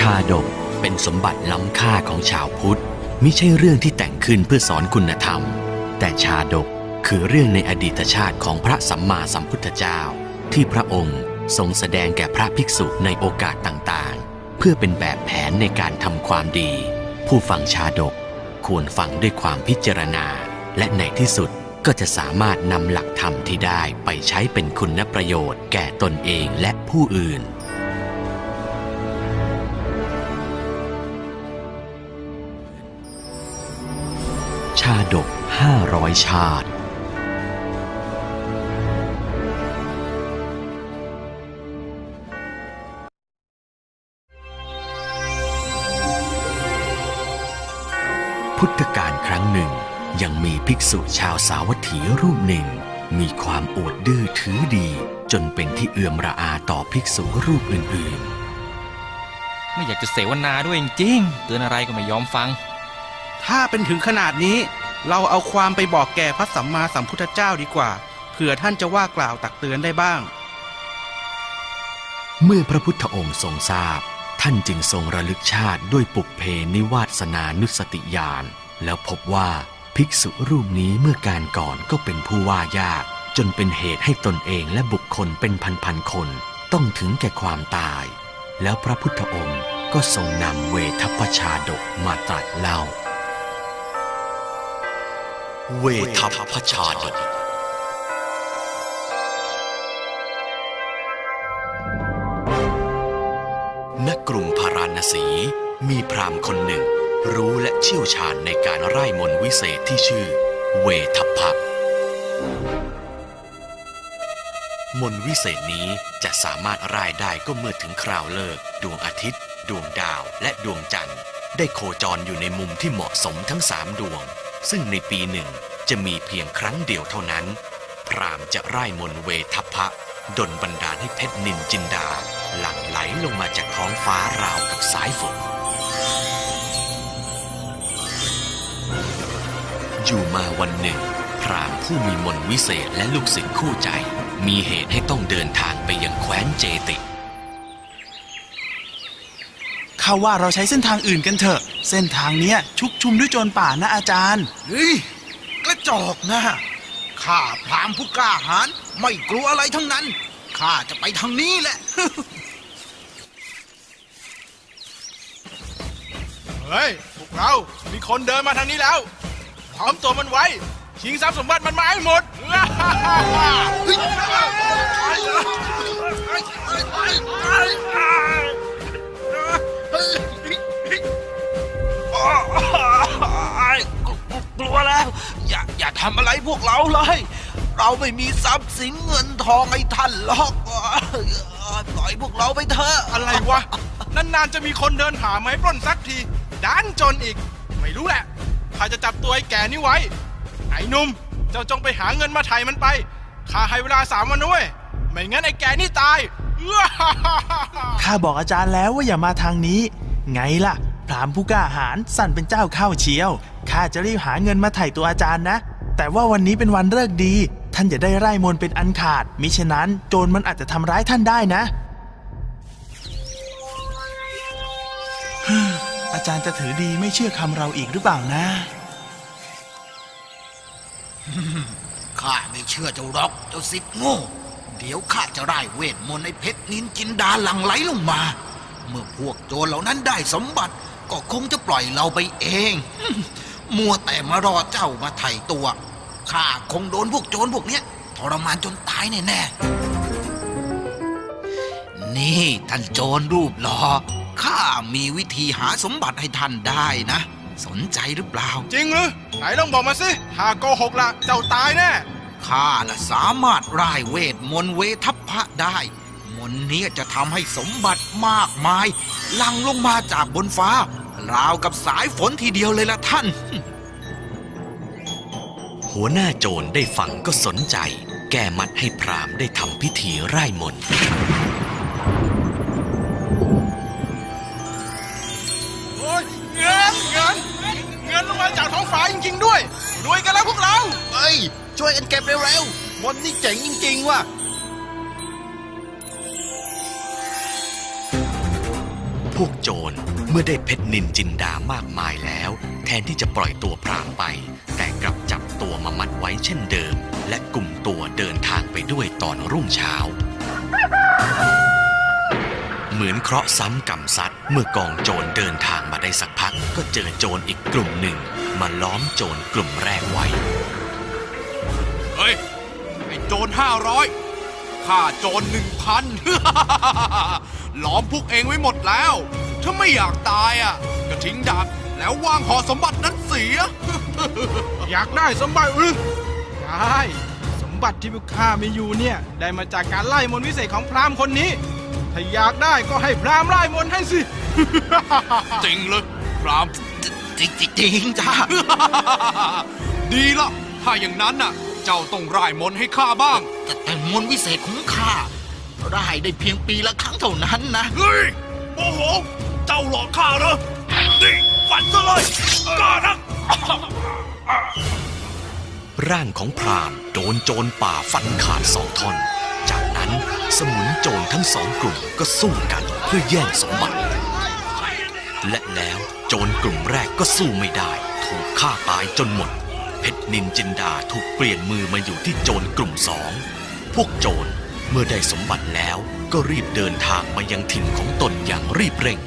ชาดกเป็นสมบัติล้ำค่าของชาวพุทธมิใช่เรื่องที่แต่งขึ้นเพื่อสอนคุณธรรม แต่ชาดกคือเรื่องในอดีตชาติของพระสัมมาสัมพุทธเจ้า ที่พระองค์ทรงแสดงแก่พระภิกษุในโอกาสต่างๆ เพื่อเป็นแบบแผนในการทำความดี ผู้ฟังชาดกควรฟังด้วยความพิจารณา และในที่สุดก็จะสามารถนำหลักธรรมที่ได้ไปใช้เป็นคุณประโยชน์แก่ตนเองและผู้อื่น ดก500ชาติ พุทธกาลครั้งหนึ่ง ยังมีภิกษุชาวสาวัตถีรูปหนึ่ง มีความอวดดื้อถือดี จนเป็นที่เอื่อมระอาต่อภิกษุรูปอื่นไม่อยากจะเสวนาด้วยจริงๆเตือนอะไรก็ไม่ยอมฟัง ถ้าเป็นถึงขนาดนี้ เราเอาความไปบอกแก่พระสัมมาสัมพุทธเจ้าดีกว่า เผื่อท่านจะว่ากล่าวตักเตือนได้บ้าง เมื่อพระพุทธองค์ทรงทราบ ท่านจึงทรงระลึกชาติด้วยปุกเพนิวาสนานุสติญาณแล้วพบว่าภิกษุรูปนี้เมื่อการก่อนก็เป็นผู้ว่ายาก จนเป็นเหตุให้ตนเองและบุคคลเป็นพันๆคน ต้องถึงแก่ความตาย แล้วพระพุทธองค์ก็ทรงนำเวทัพชาดกมาตรัสเล่า เวทัพชาดกณกรุงพาราณสี มีพราหมณ์คนหนึ่ง รู้และเชี่ยวชาญในการไร้มนวิเศษที่ชื่อ เวทัพพะมนวิเศษนี้จะสามารถไร้ได้ก็เมื่อถึงคราวเลิก ดวงอาทิตย์ ดวงดาวและดวงจันทร์ ได้โคจรอยู่ในมุมที่เหมาะสมทั้งสามดวง ซึ่งในปีหนึ่งจะมีเพียงครั้งเดียวเท่านั้น พรามจะไร้มนเวทัพพะดลบันดาลให้เพชรนินจินดา หลั่งไหลลงมาจากท้องฟ้าราวกับสายฝน อยู่มาวันหนึ่ง พรามผู้มีมนวิเศษและลูกศิษย์คู่ใจ มีเหตุให้ต้องเดินทางไปยังแคว้นเจติ ข้าว่าเราใช้เส้นทางอื่นกันเถอะ เส้นทางเนี้ยชุกชุมด้วยโจรป่านะอาจารย์ เฮ้ยกระจอกนะข้าพรามผู้กล้าหาญไม่กลัวอะไรทั้งนั้นข้าจะไปทางนี้แหละ เฮ้ย พวกเรา มีคนเดินมาทางนี้แล้ว พร้อมตัวมันไว้ ชิงทรัพย์สมบัติมันมาให้หมด กลัวแล้ว อย่าอย่าทำอะไรพวกเราเลย เราไม่มีทรัพย์สินเงินทองให้ท่านหรอกปล่อยพวกเราไปเถอะอะไรวะนานๆจะมีคนเดินหาไม้ปล้นสักทีด้านจนอีก ไม่รู้แหละข้าจะจับตัวไอ้แก่นี่ไว้ ไอ้นุ่มเจ้าจงไปหาเงินมาไถ่มันไปข้าให้เวลาสามวันด้วย ไม่งั้นไอ้แก่นี่ตาย ข้าบอกอาจารย์แล้วว่าอย่ามาทางนี้ ไงล่ะ พรามผู้กล้าหาญสั่นเป็นเจ้าเข้าเชียว ข้าจะรีบหาเงินมาไถ่ตัวอาจารย์นะ แต่ว่าวันนี้เป็นวันเลิกดี ท่านอย่าได้ไร่มนเป็นอันขาด มิฉะนั้นโจรมันอาจจะทำร้ายท่านได้นะ อาจารย์จะถือดีไม่เชื่อคำเราอีกหรือเปล่านะ ข้าไม่เชื่อเจ้าหรอกเจ้าสิทธิ์โง่ เดี๋ยวข้าจะไล่เวทมนต์ในเพชรนินจินดาหลั่งไหลลงมา เมื่อพวกโจรเหล่านั้นได้สมบัติก็คงจะปล่อยเราไปเอง มัวแต่มารอเจ้ามาไถ่ตัวข้าคงโดนพวกโจรพวกเนี้ยทรมานจนตายแน่ๆนี่ท่านโจรรูปหล่อข้ามีวิธีหาสมบัติให้ท่านได้นะ สนใจหรือเปล่า จริงหรือไหนลองบอกมาสิถ้าโกหกละเจ้าตายแน่ ข้าน่ะสามารถร่ายเวทมนต์เวทัพพะได้ มนต์เนี้จะทำให้สมบัติมากมายหลั่งลงมาจากบนฟ้าราวกับสายฝนทีเดียวเลยละท่าน หัวหน้าโจรได้ฟังก็สนใจ แก้มัดให้พราหมณ์ได้ทำพิธีไร้มนต์โอ้ยเงินเงินเงินลงมาจากท้องฟ้าจริงๆด้วยรวยกันแล้วพวกเราเฮ้ย ช่วยกันเก็บเร็วๆมนต์นี่เจ๋งจริงๆว่ะพวกโจรเมื่อได้เพชรนินจินดามากมายแล้ว แทนที่จะปล่อยตัวพรางไป แต่กลับจับตัวมามัดไว้เช่นเดิม และกลุ่มตัวเดินทางไปด้วยตอนรุ่งเช้า เหมือนเคราะห์ซ้ำกรรมซัดเมื่อกองโจรเดินทางมาได้สักพัก ก็เจอโจรอีกกลุ่มหนึ่ง มาล้อมโจรกลุ่มแรกไว้ ฮ้ย ไอ้โจรห้าร้อยข้าโจรหนึ่งพันล้อมพวกเองไว้หมดแล้ว ถ้าไม่อยากตายอะ ก็ทิ้งดาบแล้ววางหอสมบัตินั้นเสีย อยากได้สมบัติหรือได้สมบัติที่พวกข้ามีอยู่เนี่ย ได้มาจากการไล่มนต์วิเศษของพราหมณ์คนนี้ ถ้าอยากได้ก็ให้พราหมณ์ไล่มนต์ให้สิ จริงเลยพรามจริงจริงๆจ้า ดีละถ้าอย่างนั้นน่ะ เจ้าต้องร่ายมนต์ให้ข้าบ้าง แต่แต่มนต์วิเศษของข้าได้ได้เพียงปีละครั้งเท่านั้นนะ เฮ้ยโมโห เจ้าหลอกข้าเหรอนี่ฝันซะเลยกล้านักร่างของพรามโดนโจรป่าฟันขาดสองท่อน จากนั้นสมุนโจรทั้งสองกลุ่มก็สู้กันเพื่อแย่งสมบัติ และแล้วโจรกลุ่มแรกก็สู้ไม่ได้ ถูกฆ่าตายจนหมด เพชรนินจินดาถูกเปลี่ยนมือมาอยู่ที่โจรกลุ่มสอง พวกโจรเมื่อได้สมบัติแล้วก็รีบเดินทางมายังถิ่นของตนอย่างรีบเร่ง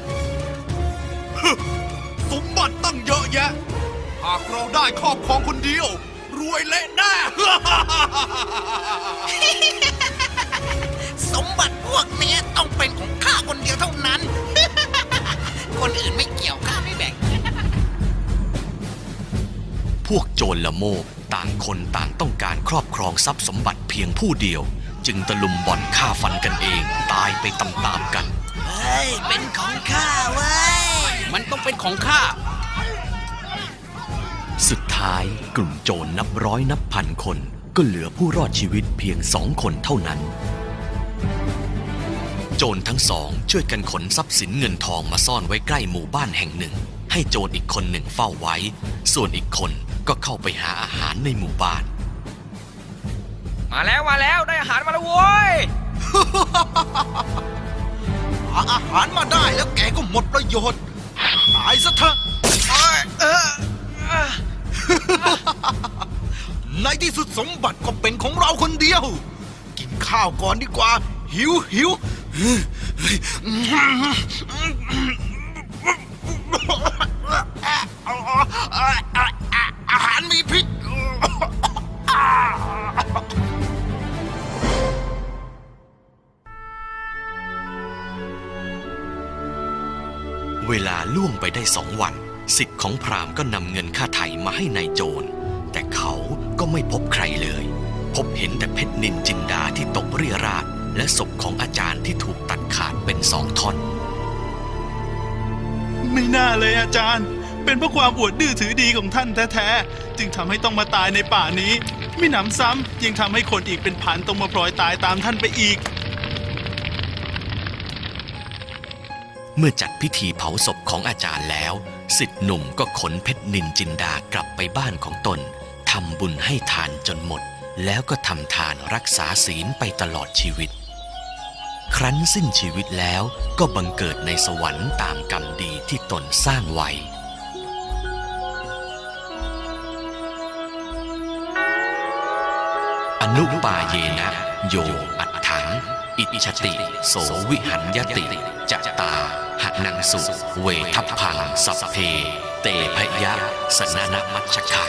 สมบัติตั้งเยอะแยะ หากเราได้ครอบครองคนเดียว รวยเละแน่ วกโจรละโมบต่างคนต่างต้องการครอบครองทรัพย์สมบัติเพียงผู้เดียว จึงตะลุมบ่อนฆ่าฟันกันเองตายไปตามๆกัน เฮ้ย เป็นของข้าเว้ย มันต้องเป็นของข้า สุดท้ายกลุ่มโจรนับร้อยนับพันคน ก็เหลือผู้รอดชีวิตเพียงสองคนเท่านั้น โจรทั้งสองช่วยกันขนทรัพย์สินเงินทองมาซ่อนไว้ใกล้หมู่บ้านแห่งหนึ่ง ให้โจรอีกคนหนึ่งเฝ้าไว้ ส่วนอีกคนก็เข้าไปหาอาหารในหมู่บ้าน มาแล้วมาแล้วได้อาหารมาแล้วโว้ย หาอาหารมาได้แล้วแกก็หมดประโยชน์ตายซะเถอะในที่สุดสมบัติก็เป็นของเราคนเดียว กินข้าวก่อนดีกว่า หิวหิว ของพราหมณ์ก็นำเงินค่าไถ่มาให้นายโจร แต่เขาก็ไม่พบใครเลย พบเห็นแต่เพชรนินจินดาที่ตกเรี่ยราดและศพของอาจารย์ที่ถูกตัดขาดเป็นสองท่อน ไม่น่าเลยอาจารย์ เป็นเพราะความอวดดื้อถือดีของท่านแท้ๆ จึงทำให้ต้องมาตายในป่านี้ ไม่หนำซ้ำยังทำให้คนอีกเป็นพันต้องมาพลอยตายตามท่านไปอีก เมื่อจัดพิธีเผาศพของอาจารย์แล้วสิทธิ์หนุ่มก็ขนเพชรนินจินดากลับไปบ้านของตนทำบุญให้ทานจนหมด แล้วก็ทำทานรักษาศีลไปตลอดชีวิต ครั้นสิ้นชีวิตแล้วก็บังเกิดในสวรรค์ตามกรรมดีที่ตนสร้างไว้อนุปาเยนะ โยอัตถัง อิชติ โสวิหันยติจตาหนังสุ เวทัพพังสัพเพ เตพยะ สนนมัชคา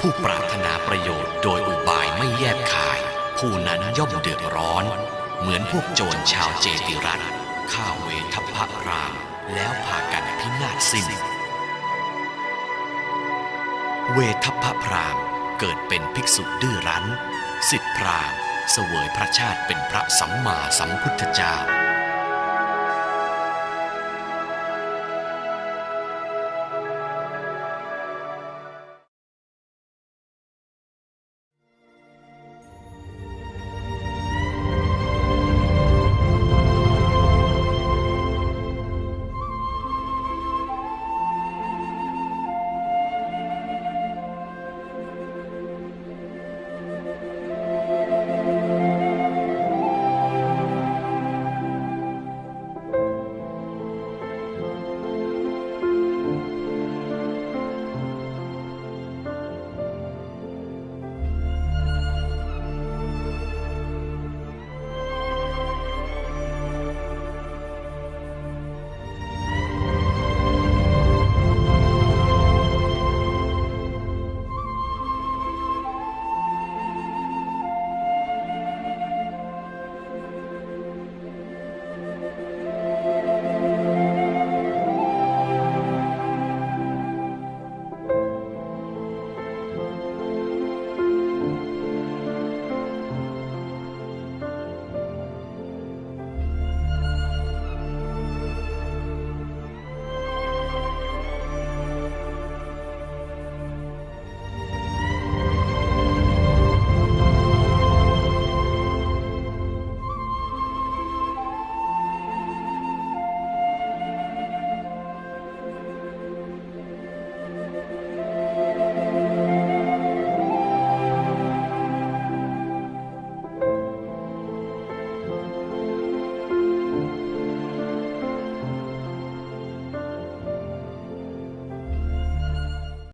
ผู้ปรารถนาประโยชน์โดยอุบายไม่แยบคาย ผู้นั้นย่อมเดือดร้อน เหมือนพวกโจรชาวเจติรัตน์ฆ่าเวทัพพรามแล้วพากันพินาศสิ้น เวทัพพพรามเกิดเป็นภิกษุดื้อรั้น สิทธิพราม เสวยพระชาติเป็นพระสัมมาสัมพุทธเจ้า